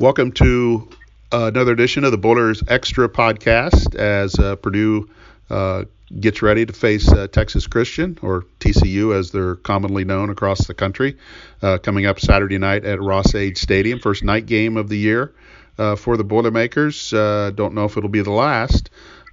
Welcome to uh, another edition of the Boilers Extra podcast as uh, Purdue uh, gets ready to face uh, Texas Christian, or TCU as they're commonly known across the country, uh, coming up Saturday night at Ross-Ade Stadium. First night game of the year uh, for the Boilermakers. don't know if it'll be the last,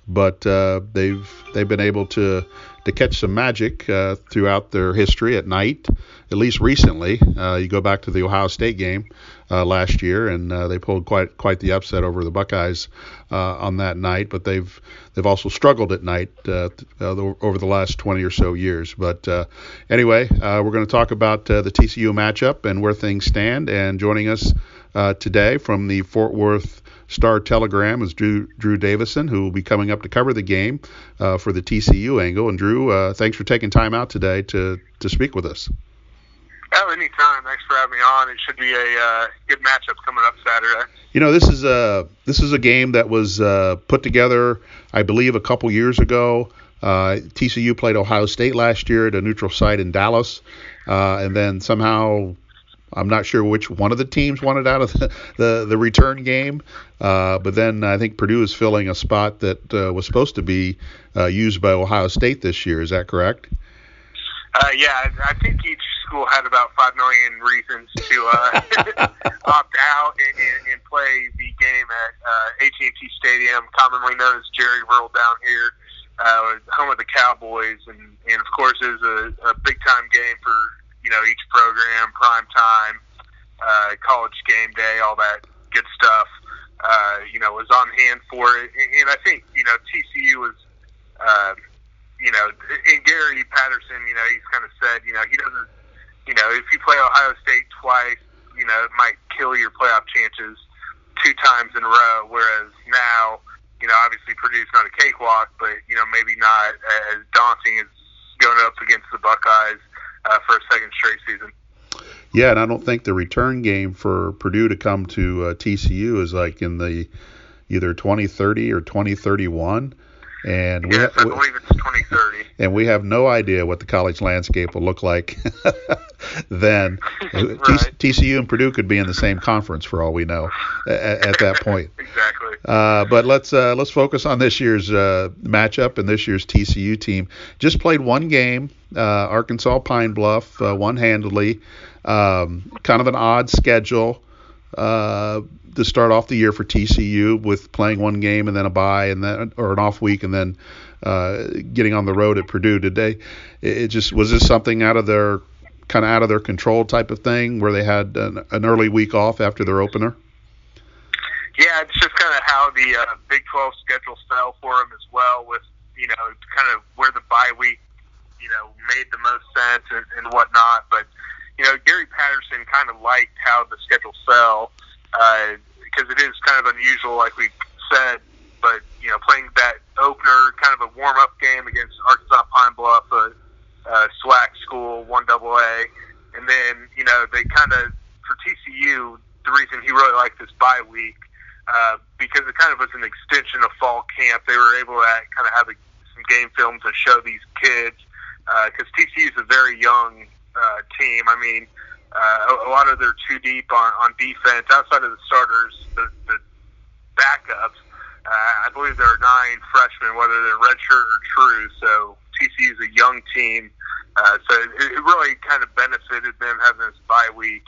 but they've they've been able to to catch some magic uh, throughout their history at night, at least recently. Uh, you go back to the Ohio State game uh, last year, and uh, they pulled quite quite the upset over the Buckeyes uh, on that night. But they've they've also struggled at night uh, over the last 20 or so years. But anyway, we're going to talk about the TCU matchup and where things stand. And joining us today from the Fort Worth Star Telegram is Drew, Drew Davison, who will be coming up to cover the game uh, for the TCU angle. And Drew, uh, thanks for taking time out today to, to speak with us. Oh, anytime. Thanks for having me on. It should be a uh, good matchup coming up Saturday. You know, this is a this is a game that was uh, put together, I believe, a couple years ago. Uh, TCU played Ohio State last year at a neutral site in Dallas, uh, and then somehow I'm not sure which one of the teams wanted out of the, the, the return game, uh, but then I think Purdue is filling a spot that uh, was supposed to be uh, used by Ohio State this year. Is that correct? Uh, yeah, I think each school had about five million reasons to uh, opt out and, and, and play the game at uh, AT&T Stadium, commonly known as Jerry World down here, uh, home of the Cowboys, and, and of course it was a, a big time game for you know each program, prime time, uh, college game day, all that good stuff. Uh, you know, was on hand for it, and I think you know TCU was, uh, you know, and Gary Patterson, you know, he's kind of said, you know, he doesn't, you know, if you play Ohio State twice, you know, it might kill your playoff chances two times in a row. Whereas now, you know, obviously Purdue's not a cakewalk, but you know, maybe not as daunting as going up against the Buckeyes uh, for a second straight season. Yeah, and I don't think the return game for Purdue to come to uh, TCU is like in the either 2030 or 2031. And we, yes, I believe it's 2030. And we have no idea what the college landscape will look like then. right. TCU and Purdue could be in the same conference for all we know at, at that point. exactly. Uh, but let's uh, let's focus on this year's uh, matchup and this year's TCU team. Just played one game, uh, Arkansas Pine Bluff, uh, one handedly. Um, kind of an odd schedule. To start off the year for TCU with playing one game and then a bye and then or an off week and then uh, getting on the road at Purdue. Did they? It just was this something out of their kind of out of their control type of thing where they had an, an early week off after their opener. Yeah, it's just kind of how the uh, Big 12 schedule fell for them as well, with you know kind of where the bye week you know made the most sense and, and whatnot. But you know Gary Patterson kind of liked how the schedule fell uh, because it is kind of unusual, like we said. But you know, playing that opener, kind of a warm up game against Arkansas Pine Bluff, a, a SWAC school, one double A, and then you know they kind of for TCU, the reason he really liked this bye week uh, because it kind of was an extension of fall camp. They were able to kind of have a, some game film to show these kids because uh, TCU is a very young uh, team. I mean, uh, a, a lot of their two deep on, on defense outside of the starters, the, the backups. Uh, I believe there are nine freshmen, whether they're redshirt or true. So TCU is a young team. Uh, so it, it really kind of benefited them having this bye week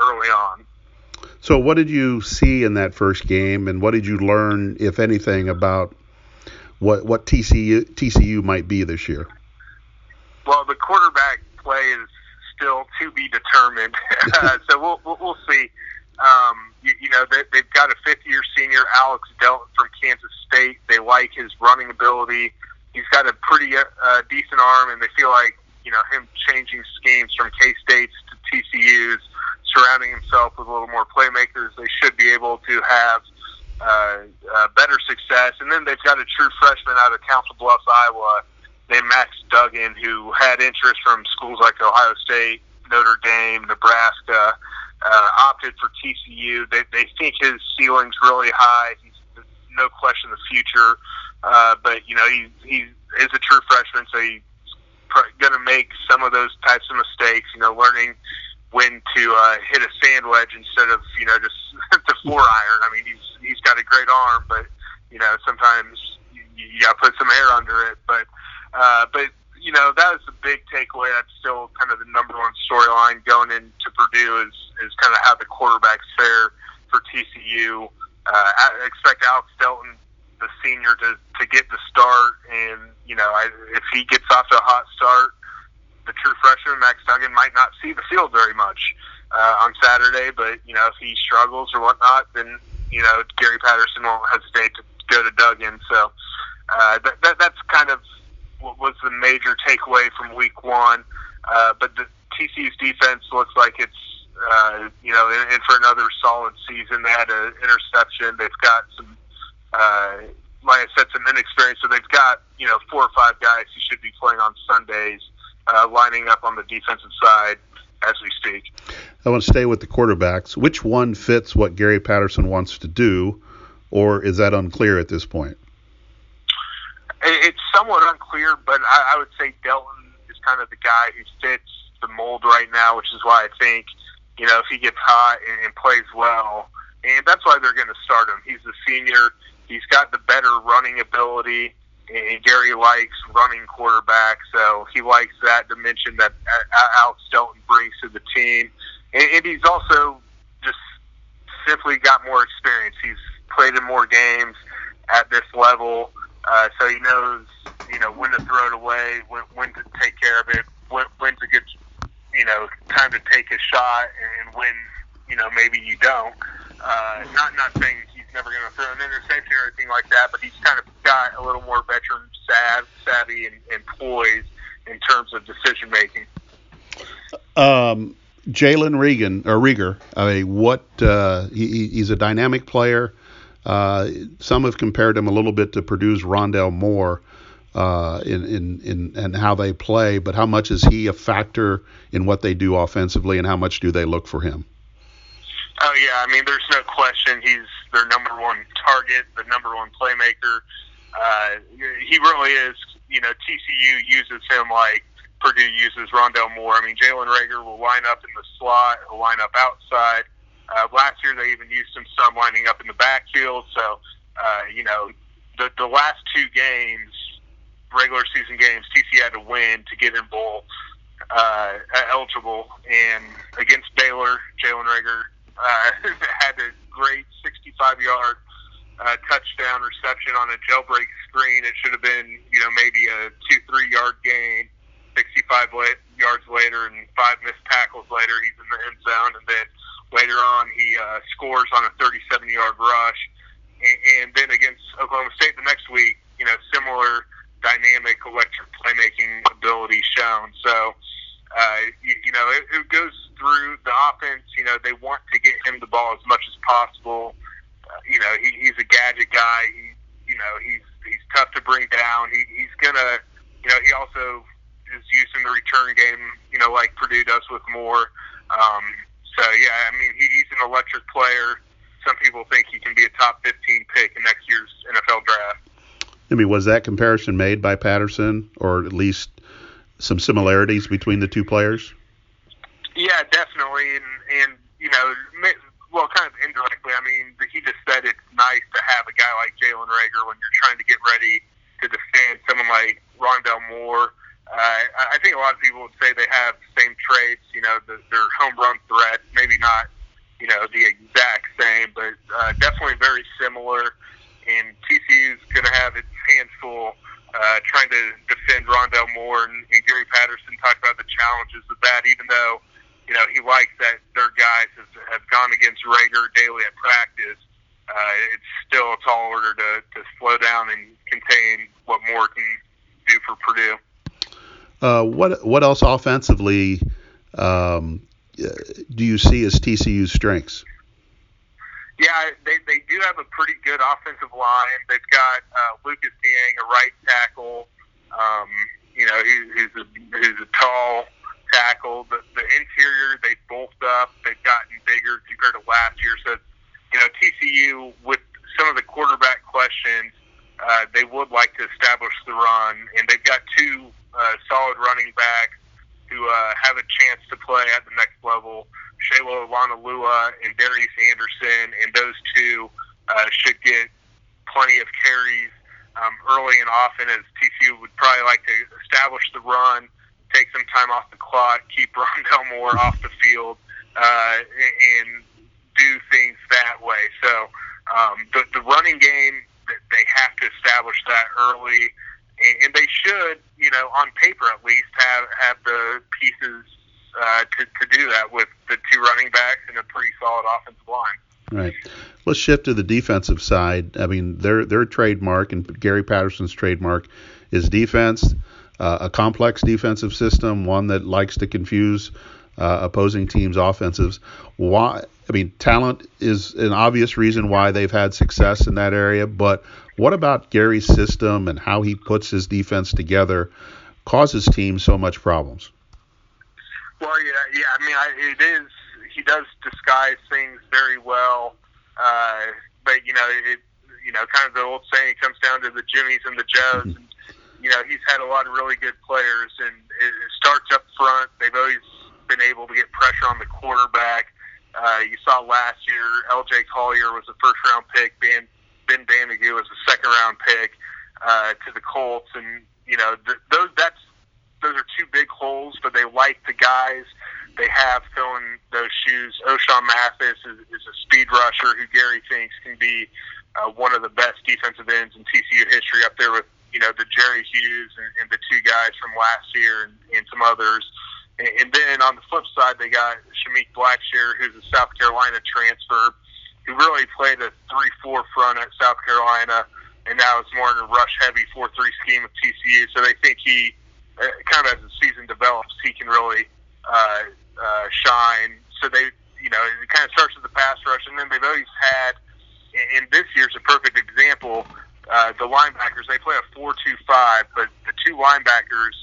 early on. So, what did you see in that first game, and what did you learn, if anything, about what what TCU TCU might be this year? Well, the quarterback play is still to be determined. so we'll, we'll, we'll see. Um, you, you know, they, they've got a fifth year senior, Alex Delton from Kansas State. They like his running ability. He's got a pretty uh, decent arm, and they feel like, you know, him changing schemes from K State's to TCU's, surrounding himself with a little more playmakers, they should be able to have uh, uh, better success. And then they've got a true freshman out of Council Bluffs, Iowa, named Max Duggan, who had interest from schools like Ohio State, Notre Dame, Nebraska, uh, opted for TCU. They, they think his ceiling's really high. He's no question the future, uh, but you know he he is a true freshman, so he's going to make some of those types of mistakes. You know, learning when to uh, hit a sand wedge instead of you know just the four iron. I mean, he's he's got a great arm, but you know sometimes you, you got to put some air under it. But uh, but you know that was the big takeaway. That's still kind of the number one storyline going into Purdue is is kind of how the quarterbacks fare for TCU. Uh, I expect Alex Delton, the senior, to to get the start, and you know I, if he gets off to a hot start the true freshman Max Duggan might not see the field very much uh, on Saturday, but you know if he struggles or whatnot, then you know Gary Patterson won't hesitate to go to Duggan. So uh, that, that that's kind of what was the major takeaway from Week One. Uh, but the TCU's defense looks like it's uh, you know in, in for another solid season. They had an interception. They've got some. Uh, like I said, some inexperience. So they've got you know four or five guys who should be playing on Sundays uh, lining up on the defensive side as we speak. I want to stay with the quarterbacks. Which one fits what Gary Patterson wants to do, or is that unclear at this point? It's somewhat unclear, but I, I would say Delton is kind of the guy who fits the mold right now, which is why I think, you know, if he gets hot and, and plays well, and that's why they're going to start him. He's the senior. He's got the better running ability and Gary likes running quarterback, so he likes that dimension that uh, uh, Alex Delton brings to the team, and, and he's also just simply got more experience. He's played in more games at this level, uh, so he knows you know when to throw it away, when, when to take care of it, when, when's a good you know time to take a shot, and when you know maybe you don't. Uh, not not saying he's never going to throw an interception or anything like that, but he's kind of got a little more veteran sav, savvy and, and poise in terms of decision making. Um, Jalen Regan or Reagor, I mean, what uh, he, he's a dynamic player. Uh, some have compared him a little bit to Purdue's Rondale Moore uh, in, in in and how they play, but how much is he a factor in what they do offensively, and how much do they look for him? Oh yeah, I mean, there's no question he's their number one target, the number one playmaker. Uh, he really is. You know, TCU uses him like Purdue uses Rondale Moore. I mean, Jalen Reagor will line up in the slot, he'll line up outside. Uh, last year they even used him some lining up in the backfield. So, uh, you know, the the last two games, regular season games, TCU had to win to get in bowl uh, eligible. And against Baylor, Jalen Reagor uh, had a great 65 yard uh, touchdown reception on a jailbreak screen. It should have been, you know, maybe a two, three yard gain. 65 la- yards later and five missed tackles later, he's in the end zone. And then later on, he uh, scores on a 37 yard rush. And, and then against Oklahoma State the next week, you know, similar dynamic electric playmaking ability shown. So, uh, you, you know, it, it goes through the offense. You know, they want to get him the ball as much as possible. Uh, you know, he, he's a gadget guy. He, you know, he's he's tough to bring down. He, he's gonna, you know, he also is using the return game. You know, like Purdue does with Moore. Um, so yeah, I mean, he, he's an electric player. Some people think he can be a top 15 pick in next year's NFL draft. I mean, was that comparison made by Patterson, or at least some similarities between the two players? Yeah, definitely, and and you know, well, kind of indirectly. I mean, he just said it's nice to have a guy like Jalen Reagor when you're trying to get ready to defend someone like Rondale Moore. I think a lot of people would say they have the same traits. You know, the, their home run threat, maybe not, you know, the exact same, but uh, definitely very similar. And TCU's going to have its hands full uh, trying to defend Rondale Moore, and, and Gary Patterson talked about the challenges of that. Even though you know he likes that their guys have, have gone against Reagor daily at practice, uh, it's still a tall order to, to slow down and contain what Moore can do for Purdue. Uh, what what else offensively um, do you see as TCU's strengths? Yeah, they they do have a pretty good offensive line. They've got uh, Lucas Niang, a right tackle. Um, you know, he, he's a he's a tall tackle. The, the interior they bulked up. They've gotten bigger compared to last year. So, you know, TCU with some of the quarterback questions, uh, they would like to establish the run, and they've got two uh, solid running backs who uh, have a chance to play at the next level Tua and Darius Anderson, and those two uh, should get plenty of carries um, early and often, as TCU would probably like to establish the run, take some time off the clock, keep Rondale Moore off the field, uh, and do things that way. So um, the the running game, they have to establish that early, and, and they should, you know, on paper at least, have have the pieces uh, to to do that with the two running backs and a pretty solid offensive line. Right. Let's shift to the defensive side. I mean, their their trademark and Gary Patterson's trademark is defense, uh, a complex defensive system, one that likes to confuse uh, opposing teams' offenses. Why? I mean, talent is an obvious reason why they've had success in that area, but what about Gary's system and how he puts his defense together causes teams so much problems? Well, yeah, yeah. I mean, I, it is. He does disguise things very well, uh, but you know, it, you know, kind of the old saying it comes down to the Jimmies and the Joes. Mm-hmm. And, you know, he's had a lot of really good players, and it starts up front. They've always been able to get pressure on the quarterback. Uh, you saw last year, L.J. Collier was a first round pick. Ben Ben Banogu was a second round pick uh, to the Colts, and you know th- those that's those are two big holes, but they like the guys they have filling those shoes. Ochaun Mathis is, is a speed rusher who Gary thinks can be uh, one of the best defensive ends in TCU history, up there with you know the Jerry Hughes and, and the two guys from last year and, and some others. And, then on the flip side, they got Shameik Blackshear, who's a South Carolina transfer, who really played a three-four front at South Carolina, and now it's more in a rush-heavy four-three scheme of TCU. So they think he, uh, kind of as the season develops, he can really uh, uh, shine. So they, you know, it kind of starts with the pass rush, and then they've always had, and this year's a perfect example. Uh, the linebackers they play a four-two-five, but the two linebackers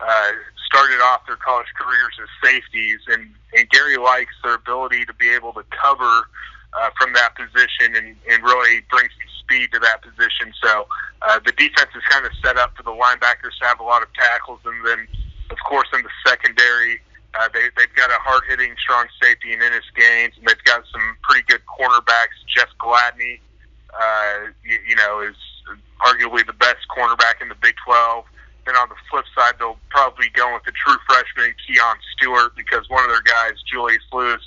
uh, started off their college careers as safeties, and, and Gary likes their ability to be able to cover uh, from that position and, and really bring some speed to that position. So uh, the defense is kind of set up for the linebackers to have a lot of tackles, and then of course in the secondary. Uh, they, they've got a hard-hitting, strong safety in Innis Gaines, and they've got some pretty good cornerbacks. Jeff Gladney, uh, you, you know, is arguably the best cornerback in the Big 12. Then on the flip side, they'll probably go with the true freshman Keon Stewart because one of their guys, Julius Lewis,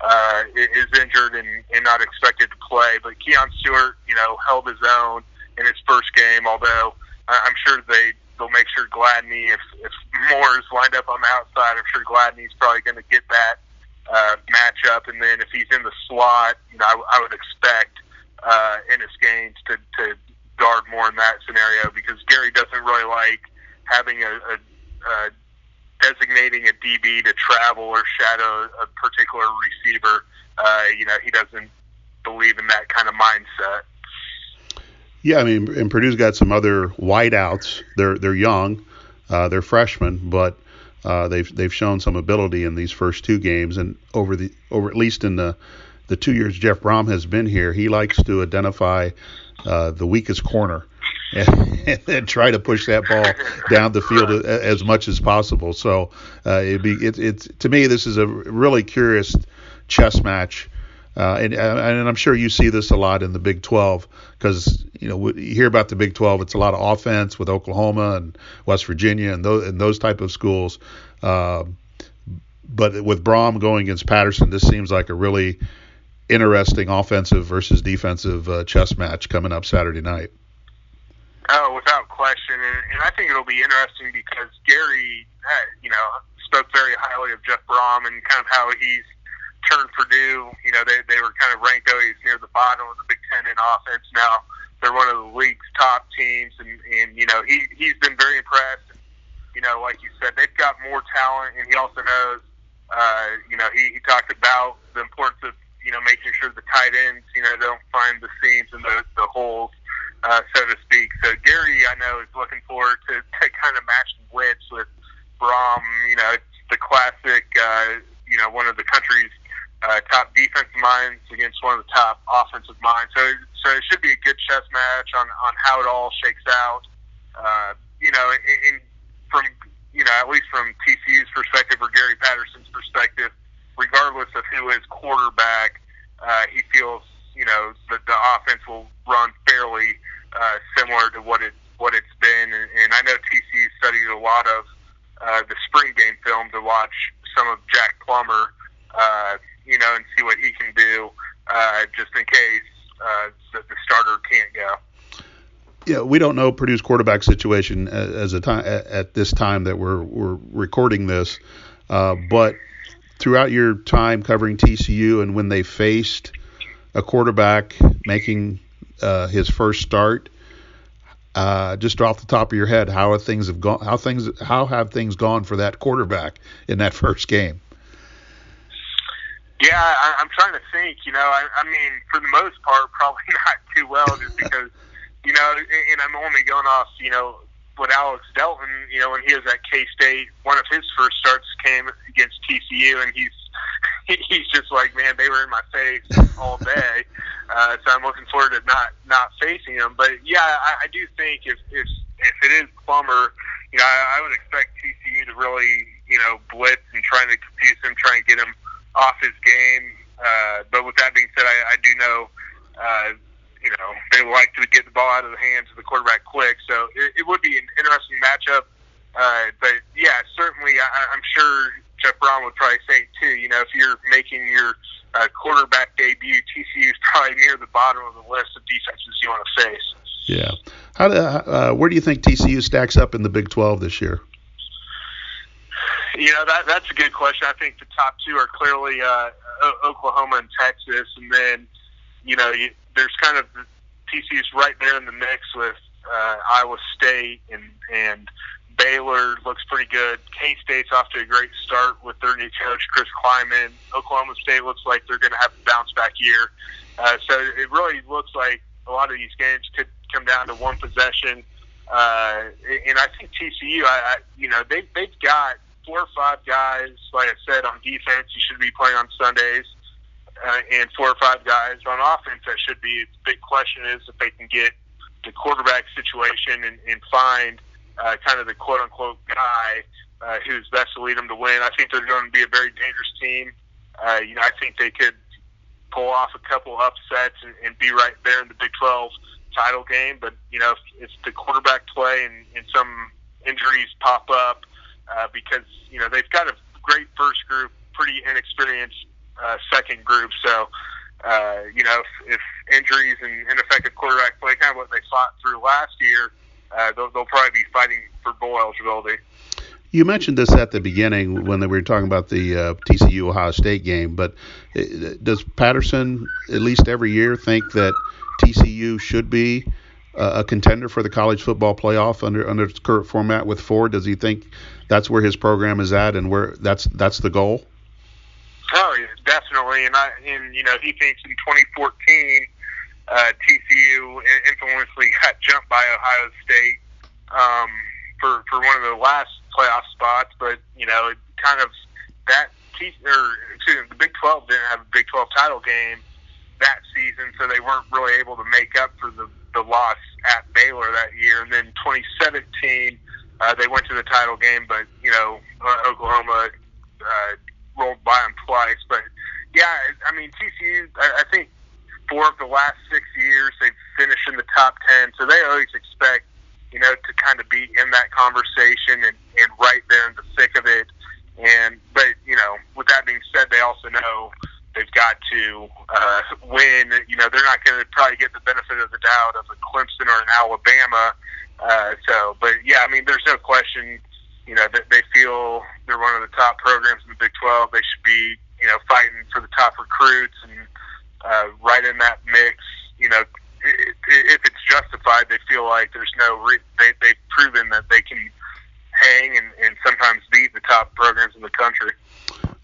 uh, is injured and, and not expected to play. But Keon Stewart, you know, held his own in his first game. Although I'm sure they they'll make sure Gladney, if if Moore is lined up on the outside, I'm sure Gladney's probably going to get that uh, matchup. And then if he's in the slot, you know, I, I would expect uh, Innis Gaines to to guard more in that scenario because Gary doesn't really like having a, a, a designating a DB to travel or shadow a particular receiver. Uh, you know, he doesn't believe in that kind of mindset. Yeah, I mean, and Purdue's got some other wideouts. They're they're young, uh, they're freshmen, but uh, they've they've shown some ability in these first two games, and over the over at least in the the two years Jeff Brohm has been here, he likes to identify uh, the weakest corner and, and try to push that ball down the field as much as possible. So uh, it'd be it, it's to me this is a really curious chess match. Uh, and, and I'm sure you see this a lot in the Big 12 because you know you hear about the Big 12. It's a lot of offense with Oklahoma and West Virginia and those and those type of schools. Uh, but with Brohm going against Patterson, this seems like a really interesting offensive versus defensive uh, chess match coming up Saturday night. Oh, without question, and, and I think it'll be interesting because Gary, uh, you know, spoke very highly of Jeff Brohm and kind of how he's turned Purdue. You know, they they were kind of ranked always near the bottom of the Big Ten in offense. Now they're one of the league's top teams, and and you know he he's been very impressed. And, you know, like you said, they've got more talent, and he also knows. Uh, you know, he, he talked about the importance of you know, making sure the tight ends, you know, don't find the seams and the, the holes, uh, so to speak. So Gary, I know, is looking forward to, to kind of matching wits with Brohm. You know, it's the classic, uh, you know, one of the country's uh, top defensive minds against one of the top offensive minds. So, so it should be a good chess match on on how it all shakes out. Uh, you know, in, in from you know, at least from TCU's perspective or Gary Patterson's perspective, regardless of who is quarterback, uh, he feels you know that the offense will run fairly uh, similar to what it what it's been. And, and I know TCU studied a lot of uh, the spring game film to watch some of Jack Plummer, uh, you know, and see what he can do, uh, just in case uh, the, the starter can't go. Yeah, we don't know Purdue's quarterback situation as a time at this time that we're we're recording this, uh, but throughout your time covering TCU and when they faced a quarterback making uh, his first start, uh, just off the top of your head, how have things have gone? How things how have things gone for that quarterback in that first game? Yeah, I, I'm trying to think. You know, I, I mean, for the most part, probably not too well, just because you know, and I'm only going off, you know, what Alex Delton, you know, when he was at K State, one of his first starts came against TCU, and he's he's just like, man, they were in my face all day. Uh, so I'm looking forward to not not facing them. But yeah, I, I do think if if if it is Plummer, you know, I, I would expect TCU to really, you know, blitz and trying to confuse him, try and get him off his game. Uh, but with that being said, I, I do know. Uh, you know, they like to get the ball out of the hands of the quarterback quick. So it, it would be an interesting matchup. Uh, but yeah, certainly, I, I'm sure Jeff Brohm would probably say too. You know, if you're making your uh, quarterback debut, TCU is probably near the bottom of the list of defenses you want to face. Yeah. How do, uh, where do you think TCU stacks up in the Big 12 this year? You know that that's a good question. I think the top two are clearly uh, Oklahoma and Texas, and then you know you, there's kind of TCU's right there in the mix with uh, Iowa State and and Baylor looks pretty good. K State's off to a great start with their new coach Chris Klieman. Oklahoma State looks like they're going to have a bounce back year. Uh, so it really looks like a lot of these games could come down to one possession. Uh, and I think TCU, I, I you know, they they've got four or five guys, like I said, on defense. You should be playing on Sundays uh, and four or five guys on offense that should be. The big question is if they can get the quarterback situation and, and find uh, kind of the quote unquote guy uh, who's best to lead them to win. I think they're going to be a very dangerous team. Uh, you know, I think they could pull off a couple upsets and, and be right there in the Big 12 title game. But you know, if, if the quarterback play and, and some injuries pop up, uh, because you know they've got a great first group, pretty inexperienced uh, second group. So, uh, you know, if, if injuries and ineffective quarterback play, kind of what they fought through last year, uh, they'll, they'll probably be fighting for bowl eligibility. You mentioned this at the beginning when we were talking about the uh, TCU Ohio State game, but uh, does Patterson at least every year think that TCU should be uh, a contender for the college football playoff under under its current format with four? Does he think that's where his program is at and where that's that's the goal? Oh, yeah, definitely. And I, and you know, he thinks in 2014, uh, TCU infamously got jumped by Ohio State um, for for one of the last playoff spots. But you know, it kind of that or excuse me, the Big 12 didn't have a Big 12 title game that season, so they weren't really able to make up for the the loss at Baylor that year. And then 2017, uh, they went to the title game, but you know, uh, Oklahoma uh, rolled by them twice. But yeah, I mean TCU. I, I think four of the last six years they've finished in the top ten, so they always expect you know to kind of be in that conversation and, and right there in the thick of it. And but you know, with that being said, they also know they've got to uh, win. You know, they're not going to probably get the benefit of the doubt of a Clemson or an Alabama. Uh, so, but yeah, I mean, there's no question you know, they, they feel they're one of the top programs in the Big 12. They should be, you know, fighting for the top recruits and uh, right in that mix. You know, if it's justified, they feel like there's no. Re- they they've proven that they can hang and, and sometimes beat the top programs in the country.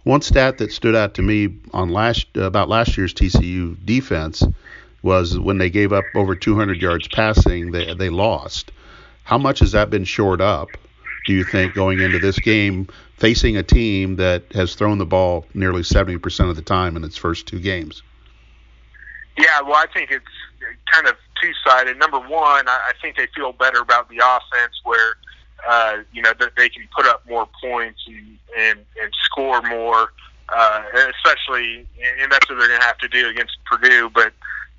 One stat that stood out to me on last about last year's TCU defense was when they gave up over 200 yards passing, they they lost. How much has that been shored up? Do you think going into this game facing a team that has thrown the ball nearly 70% of the time in its first two games? Yeah, well, I think it's kind of two sided. Number one, I think they feel better about the offense where, uh, you know, that they can put up more points and, and, and score more uh, especially, and that's what they're going to have to do against Purdue. But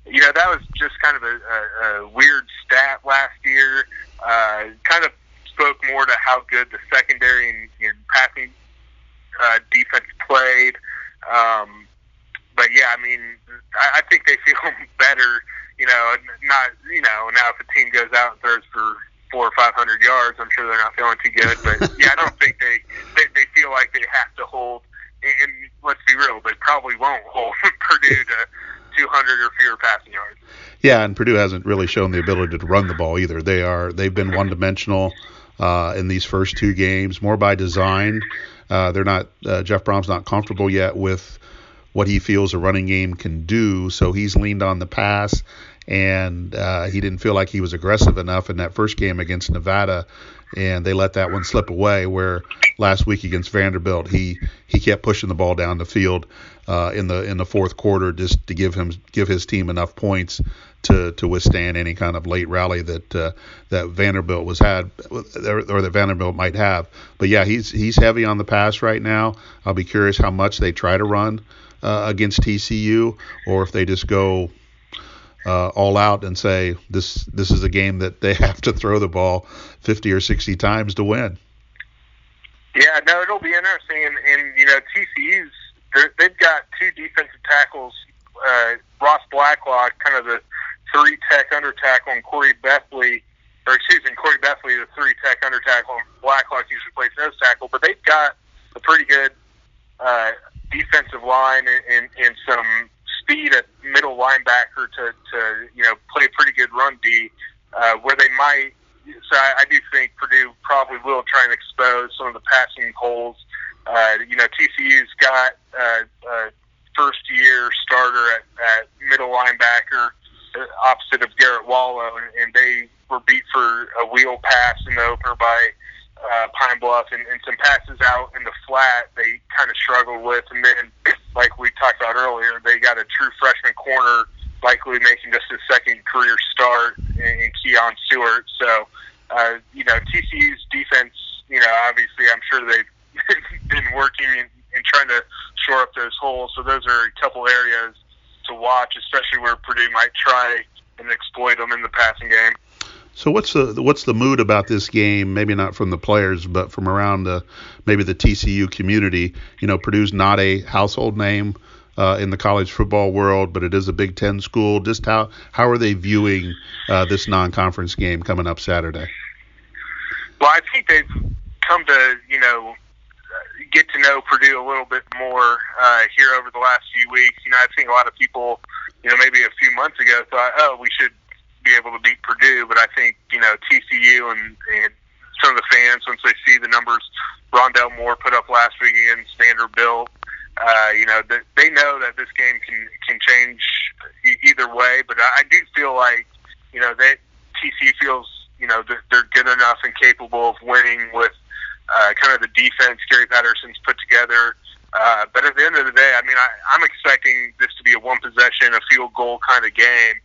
you know, that was just kind of a, a, a weird stat last year. Uh, kind of spoke more to how good the secondary and, and passing uh, defense played. Um, but yeah, I mean, I, I think they feel better. You know, not you know now if a team goes out and throws for four or five hundred yards, I'm sure they're not feeling too good. But yeah, I don't think they, they they feel like they have to hold. And let's be real, they probably won't hold Purdue to 200 or fewer passing yards. Yeah, and Purdue hasn't really shown the ability to run the ball either. They are they've been one dimensional uh, in these first two games, more by design. Uh, they're not uh, Jeff Brohm's not comfortable yet with what he feels a running game can do, so he's leaned on the pass, and uh, he didn't feel like he was aggressive enough in that first game against Nevada, and they let that one slip away. Where last week against Vanderbilt, he he kept pushing the ball down the field uh, in the in the fourth quarter just to give him give his team enough points to to withstand any kind of late rally that uh, that Vanderbilt was had or, that Vanderbilt might have. But yeah, he's he's heavy on the pass right now. I'll be curious how much they try to run uh, against TCU or if they just go uh, all out and say this this is a game that they have to throw the ball 50 or 60 times to win. Yeah, no, it'll be interesting, and, and you know TCU's they've got two defensive tackles, uh, Ross Blacklock, kind of the three tech under tackle, and Corey Bethley, or excuse me, Corey Bethley, the three tech under tackle, and Blacklock usually plays nose tackle, but they've got a pretty good uh, defensive line and, and, and some speed at middle linebacker to, to you know play pretty good run D, uh, where they might. So I, I do think Purdue probably will try and expose some of the passing holes. Uh, you know, TCU's got uh, uh, first year starter at, at middle linebacker uh, opposite of Garrett Wallow, and, and they were beat for a wheel pass in the opener by uh, Pine Bluff, and, and some passes out in the flat they kind of struggled with. And then, like we talked about earlier, they got a true freshman corner, likely making just his second career start in, Keon Stewart. So, uh, you know, TCU's defense, you know, obviously I'm sure they've been working and, and trying to shore up those holes. So those are a couple areas to watch, especially where Purdue might try and exploit them in the passing game. So what's the what's the mood about this game? Maybe not from the players, but from around the maybe the TCU community. You know, Purdue's not a household name uh, in the college football world, but it is a Big Ten school. Just how how are they viewing uh, this non-conference game coming up Saturday? Well, I think they've come to you know get to know Purdue a little bit more uh, here over the last few weeks. You know, I think a lot of people, you know, maybe a few months ago thought, oh, we should be able to beat Purdue, but I think you know TCU and, and some of the fans once they see the numbers Rondale Moore put up last week against Vanderbilt, uh, you know that they know that this game can can change either way. But I, I do feel like you know that TCU feels you know that they're good enough and capable of winning with uh, kind of the defense Gary Patterson's put together. Uh, but at the end of the day, I mean, I, I'm expecting this to be a one possession, a field goal kind of game.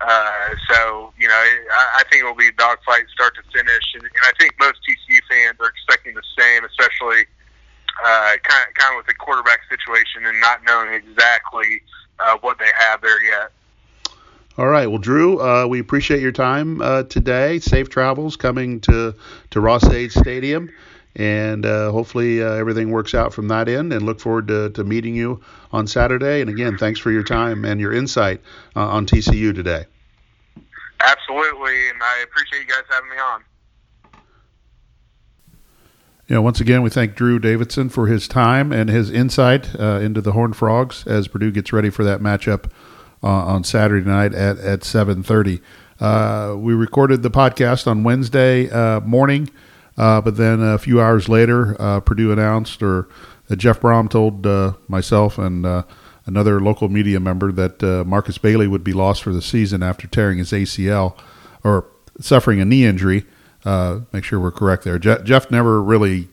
Uh, so, you know, I, I think it will be a dogfight start to finish. And, and I think most TCU fans are expecting the same, especially uh, kind, of, kind of with the quarterback situation and not knowing exactly uh, what they have there yet. All right. Well, Drew, uh, we appreciate your time uh, today. Safe travels coming to, to Ross-Ade Stadium and uh, hopefully uh, everything works out from that end and look forward to, to meeting you on Saturday. And again, thanks for your time and your insight uh, on TCU today. Absolutely, and I appreciate you guys having me on. You know, once again, we thank Drew Davidson for his time and his insight uh, into the Horned Frogs as Purdue gets ready for that matchup uh, on Saturday night at, at 7.30. Uh, we recorded the podcast on Wednesday morning. Uh, but then a few hours later, uh, Purdue announced, or uh, Jeff Brohm told uh, myself and uh, another local media member that uh, Markus Bailey would be lost for the season after tearing his ACL or suffering a knee injury. make sure we're correct there. Je- Jeff never really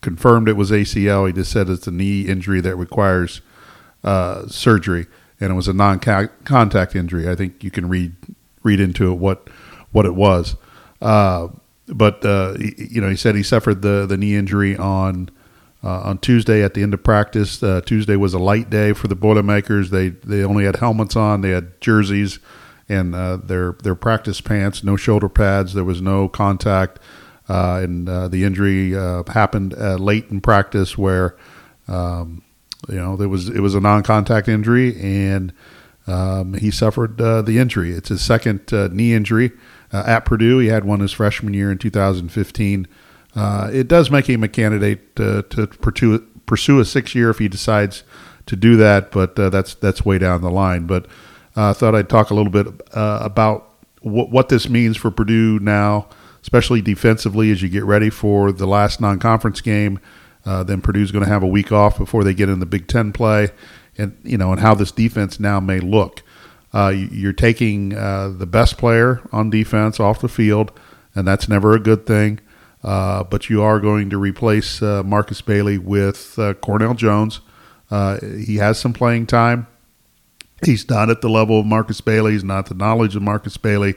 confirmed it was ACL. He just said it's a knee injury that requires surgery, and it was a non-contact injury. I think you can read read into it what what it was. Uh, but uh, you know, he said he suffered the the knee injury on uh, on Tuesday at the end of practice. Uh, Tuesday was a light day for the Boilermakers. They they only had helmets on. They had jerseys and uh, their their practice pants. No shoulder pads. There was no contact. Uh, and uh, the injury happened late in practice, where um, you know there was it was a non-contact injury, and um, he suffered the injury. It's his second knee injury at Purdue. He had one his freshman year in 2015 uh, it does make him a candidate to pursue, pursue a six year if he decides to do that, but uh, that's that's way down the line. But uh, I thought I'd talk a little bit uh, about what, what this means for Purdue now, especially defensively as you get ready for the last non conference game. Uh, then Purdue's going to have a week off before they get in the Big Ten play, and you know, and how this defense now may look. Uh, you're taking the best player on defense off the field, and that's never a good thing. Uh, but you are going to replace uh, Markus Bailey with uh, Cornell Jones. Uh, he has some playing time. He's not at the level of Markus Bailey. He's not the knowledge of Markus Bailey,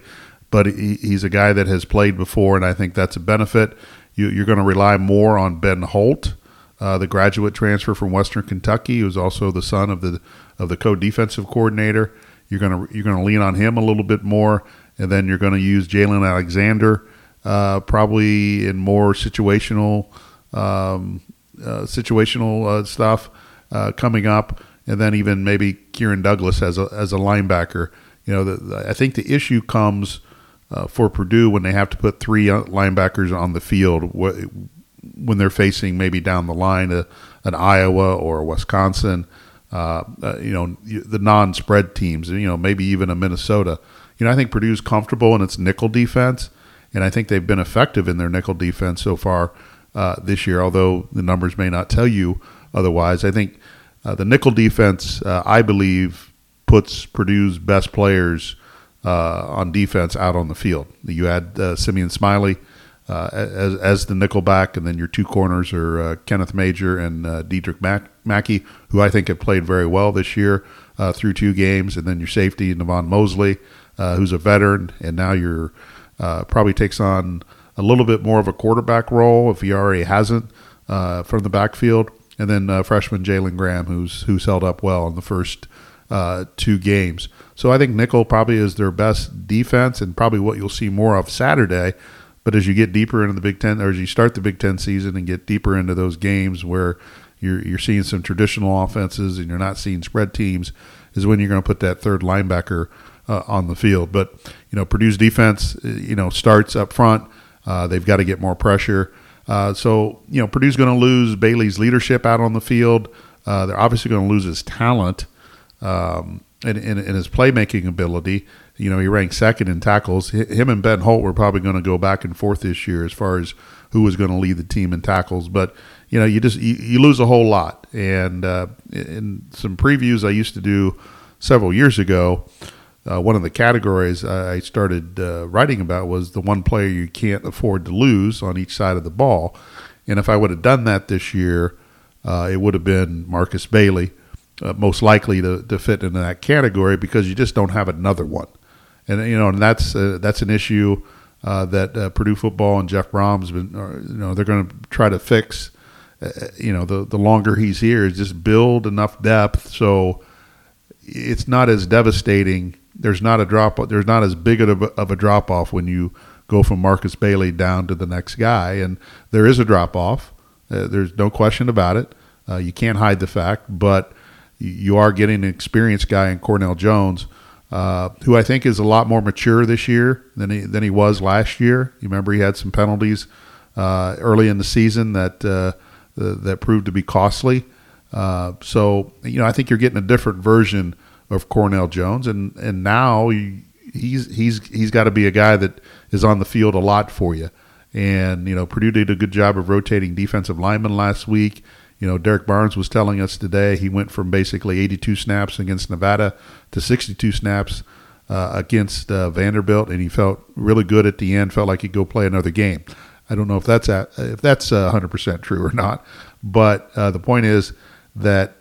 but he, he's a guy that has played before, and I think that's a benefit. You, are going to rely more on Ben Holt, uh, the graduate transfer from Western Kentucky, who's also the son of the of the co-defensive coordinator. You're going to you're to lean on him a little bit more, and then you're going to use Jalen Alexander uh, probably in more situational um, uh, situational uh, stuff uh, coming up, and then even maybe Kieran Douglas as a as a linebacker. You know, the, I think the issue comes uh, for Purdue when they have to put three linebackers on the field when they're facing maybe down the line an Iowa or Wisconsin. Uh, uh, you know, the non-spread teams, you know, maybe even a Minnesota. You know, I think Purdue's comfortable in its nickel defense, and I think they've been effective in their nickel defense so far uh, this year. Although the numbers may not tell you otherwise, I think uh, the nickel defense, uh, I believe, puts Purdue's best players on defense out on the field. You uh, Simeon Smiley. As, as the nickel back, and then your two corners are Kenneth Major and Dedrick Mack- Mackey, who I think have played very well this year through two games, and then your safety Navon Mosley, who's a veteran, and now you're uh, probably takes on a little bit more of a quarterback role if he already hasn't uh, from the backfield. And then uh, freshman Jalen Graham, who's who's held up well in the first uh, two games. So I think nickel probably is their best defense and probably what you'll see more of Saturday. But as you get deeper into the Big Ten, or as you start the Big Ten season and get deeper into those games where you're you're seeing some traditional offenses and you're not seeing spread teams, is when you're going to put that third linebacker uh, on the field. But you know, Purdue's defense, uh, you know, starts up front. Uh, they've got to get more pressure. Uh, so you know, Purdue's going to lose Bailey's leadership out on the field. Uh, they're obviously going to lose his talent um, and, and, and, his playmaking ability. You know, he ranked second in tackles. Him and Ben Holt were probably going to go back and forth this year as far as who was going to lead the team in tackles. But you know, you just you, you lose a whole lot. And uh, in some previews I used to do several years ago, uh, one of the categories I started uh, writing about was the one player you can't afford to lose on each side of the ball. And if I would have done that this year, uh, it would have been Markus Bailey, uh, most likely to, to fit into that category because you just don't have another one. And you know, and that's uh, that's an issue uh, that Purdue football and Jeff Brohm's been, you know, they're going to try to fix. You know, the the longer he's here, is just build enough depth so it's not as devastating there's not a drop. There's not as big of a, of a drop off when you go from Markus Bailey down to the next guy, and there is a drop off. Uh, there's no question about it. Uh, you can't hide the fact, but you are getting an experienced guy in Cornell Jones, uh, who I think is a lot more mature this year than he than he was last year. You remember he had some penalties uh, early in the season that that proved to be costly. Uh, so you know I think you're getting a different version of Cornell Jones, and and now he's he's he's got to be a guy that is on the field a lot for you. And you know, Purdue did a good job of rotating defensive linemen last week. You know, Derrick Barnes was telling us today he went from basically 82 snaps against Nevada to 62 snaps uh, against uh, Vanderbilt, and he felt really good at the end. Felt like he'd go play another game. I don't know if that's at, if that's 100 percent true or not, but uh, the point is that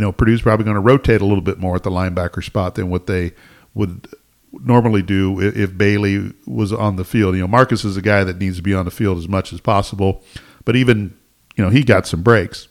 you know, Purdue's probably going to rotate a little bit more at the linebacker spot than what they would normally do if, if Bailey was on the field. You know, Markus is a guy that needs to be on the field as much as possible, but even you know he got some breaks,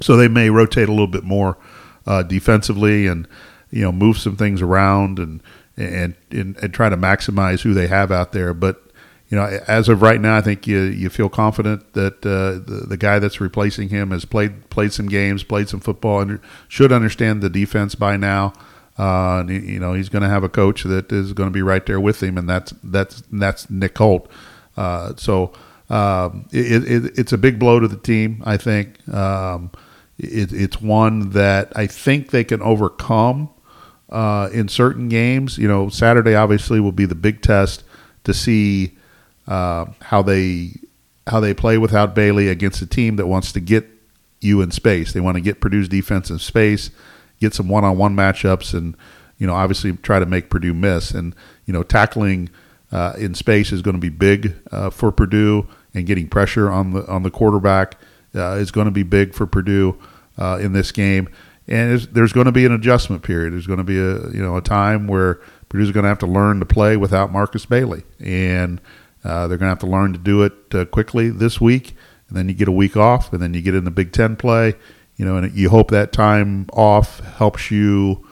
so they may rotate a little bit more uh, defensively and you know move some things around and, and and and try to maximize who they have out there. But you know, as of right now, I think you you feel confident that uh, the the guy that's replacing him has played played some games, played some football, and should understand the defense by now. Uh, and, you know, he's going to have a coach that is going to be right there with him, and that's that's that's Nick Holt. Uh, so um, it, it, it's a big blow to the team. I think um, it, it's one that I think they can overcome uh, in certain games. You know, Saturday obviously will be the big test to see uh, how they how they play without Bailey against a team that wants to get you in space. They want to get Purdue's defense in space, get some one-on-one matchups, and you know obviously try to make Purdue miss. And you know tackling uh, in space is going to be big uh, for Purdue, and getting pressure on the on the quarterback uh, is going to be big for Purdue uh, in this game. And there's going to be an adjustment period. There's going to be a you know a time where Purdue's going to have to learn to play without Markus Bailey, and uh, they're going to have to learn to do it uh, quickly this week, and then you get a week off, and then you get in the Big Ten play. You know, and you hope that time off helps you,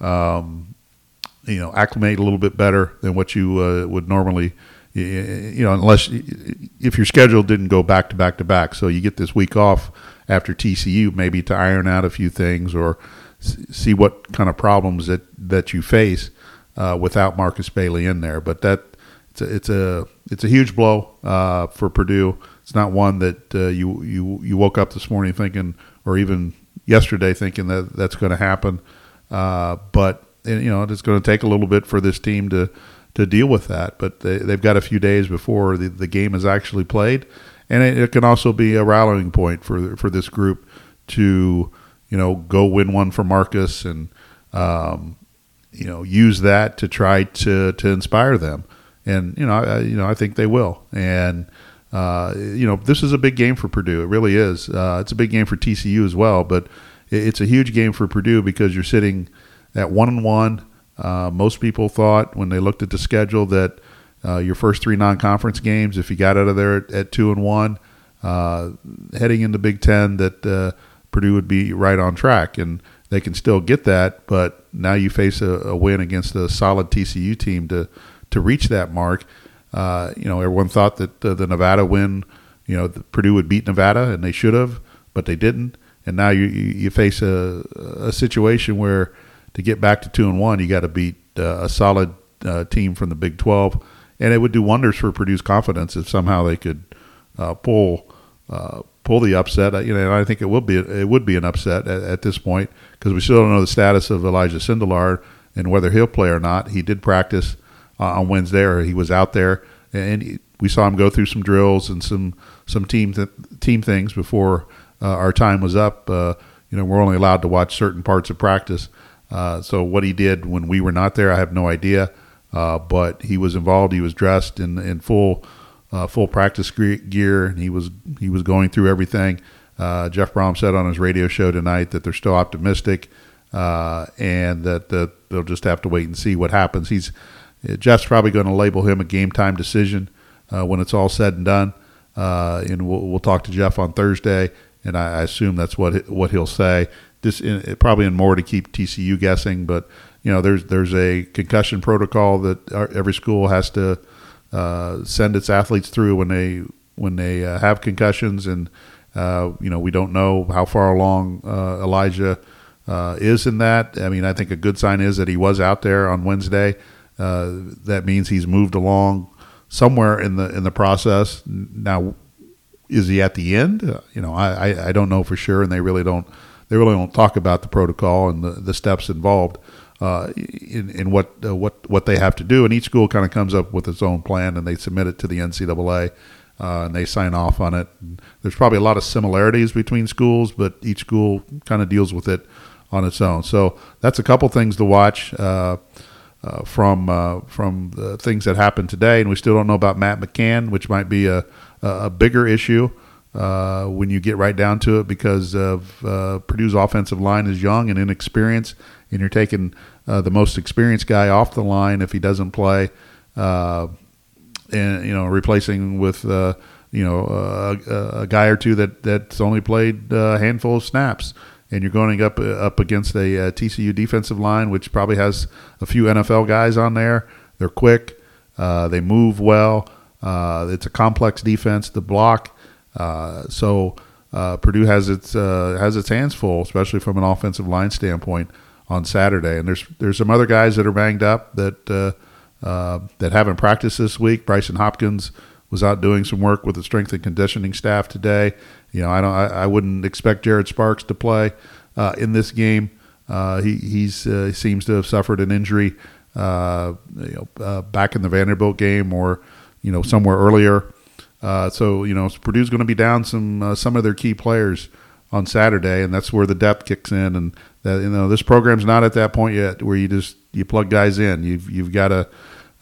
um, you know, acclimate a little bit better than what you uh, would normally. You know, unless if your schedule didn't go back to back to back, so you get this week off after TCU, maybe to iron out a few things or see what kind of problems that that you face uh, without Markus Bailey in there. But that it's a it's a, it's a huge blow uh, for Purdue. It's not one that uh, you you you woke up this morning thinking, or even yesterday thinking that that's going to happen. Uh, but you know it's going to take a little bit for this team to to deal with that. But they, they've got a few days before the, the game is actually played, and it, it can also be a rallying point for for this group to you know go win one for Markus and um, you know use that to try to to inspire them and you know, I, you know, I think they will. And uh, you know, this is a big game for Purdue. It really is. Uh, it's a big game for TCU as well, but it's a huge game for Purdue because you're sitting at one and one. Uh, most people thought when they looked at the schedule that uh, your first three non-conference games, if you got out of there at, at two and one, uh, heading into Big Ten, that Purdue would be right on track, and they can still get that. But now you face a, a win against a solid TCU team to to reach that mark. Uh, you know, everyone thought that uh, the Nevada win, you know, Purdue would beat Nevada, and they should have, but they didn't. And now you you face a, a situation where to get back to two and one, you got to beat uh, a solid uh, team from the Big Twelve, and it would do wonders for Purdue's confidence if somehow they could uh, pull uh, pull the upset. You know, and I think it will be it would be an upset at, at this point because we still don't know the status of Elijah Sindelar and whether he'll play or not. He did practice on Wednesday, or he was out there, and he, we saw him go through some drills and some some team th- team things before uh, our time was up. Uh, you know, we're only allowed to watch certain parts of practice. Uh, so what he did when we were not there, I have no idea. Uh, but he was involved. He was dressed in in full uh, full practice gear, and he was he was going through everything. Jeff Brohm said on his radio show tonight that they're still optimistic, and that, that they'll just have to wait and see what happens. He's Jeff's probably going to label him a game time decision uh, when it's all said and done. Uh, and we'll, we'll, talk to Jeff on Thursday, and I, I assume that's what what he'll say. This in, probably in more to keep TCU guessing, but you know there's there's a concussion protocol that our, every school has to uh, send its athletes through when they when they uh, have concussions, and uh, you know we don't know how far along uh, Elijah is in that. I mean, I think a good sign is that he was out there on Wednesday. Uh, that means he's moved along somewhere in the in the process. Now, is he at the end? Uh, you know, I, I, don't know for sure, and they really don't they really don't talk about the protocol and the, the steps involved uh, in in what uh, what what they have to do. And each school kind of comes up with its own plan, and they submit it to the NCAA. Uh, and they sign off on it. And there's probably a lot of similarities between schools, but each school kind of deals with it on its own. So that's a couple things to watch. Uh, uh, from uh, from the things that happened today, and we still don't know about Matt McCann, which might be a a bigger issue uh, when you get right down to it, because of uh, Purdue's offensive line is young and inexperienced, and you're taking uh, the most experienced guy off the line if he doesn't play, and you know replacing with you know a, a guy or two that that's only played a handful of snaps and you're going up up against a, a, TCU defensive line, which probably has a few NFL guys on there. They're quick, uh, they move well. Uh, it's a complex defense to block, uh, so uh, Purdue has its uh, has its hands full, especially from an offensive line standpoint on Saturday. And there's there's some other guys that are banged up that uh, that haven't practiced this week. Brycen Hopkins was out doing some work with the strength and conditioning staff today. You know, I don't. I, I wouldn't expect Jared Sparks to play uh, in this game. Uh, he he's uh, seems to have suffered an injury, uh, you know, uh, back in the Vanderbilt game or you know somewhere earlier. Uh, so you know, Purdue's going to be down some some of their key players on Saturday, and that's where the depth kicks in. And that you know, this program's not at that point yet where you just you plug guys in. You've you've got to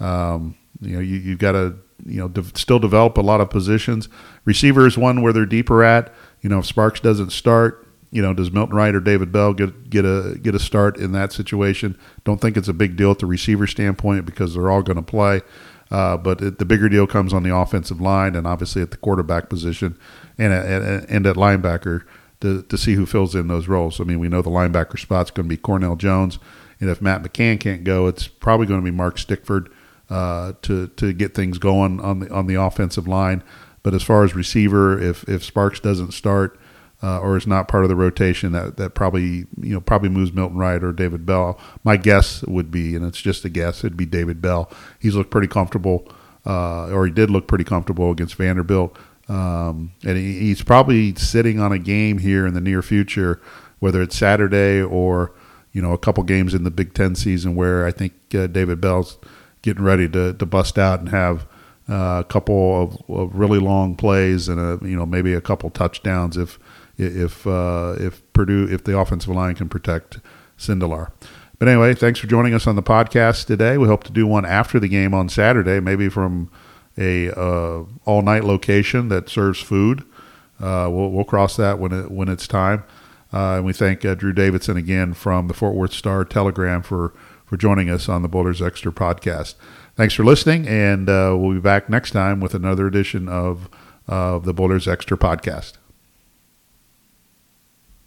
um, you know you, you've got to you know, de- still develop a lot of positions. Receiver is one where they're deeper at. You know, if Sparks doesn't start, you know, does Milton Wright or David Bell get get a get a start in that situation? Don't think it's a big deal at the receiver standpoint because they're all going to play. Uh, but it, the bigger deal comes on the offensive line and obviously at the quarterback position and at, and at linebacker to, to see who fills in those roles. I mean, we know the linebacker spot's going to be Cornell Jones, and if Matt McCann can't go, it's probably going to be Mark Stickford uh, to to get things going on the on the offensive line. But as far as receiver, if if Sparks doesn't start uh, or is not part of the rotation, that that probably you know probably moves Milton Wright or David Bell. My guess would be, and it's just a guess, it'd be David Bell. He's looked pretty comfortable, uh, or he did look pretty comfortable against Vanderbilt. Um, and he, he's probably sitting on a game here in the near future, whether it's Saturday or you know a couple games in the Big Ten season, where I think uh, David Bell's getting ready to, to bust out and have uh, a couple of, of, really long plays and a you know maybe a couple touchdowns if if uh, if Purdue if the offensive line can protect Sindelar. But anyway, thanks for joining us on the podcast today. We hope to do one after the game on Saturday, maybe from a uh, all night location that serves food. Uh, we'll, we'll cross that when it when it's time. Uh, and we thank uh, Drew Davidson again from the Fort Worth Star Telegram for for joining us on the Boilers Extra podcast. Thanks for listening, and uh, we'll be back next time with another edition of, of the Boilers Extra podcast.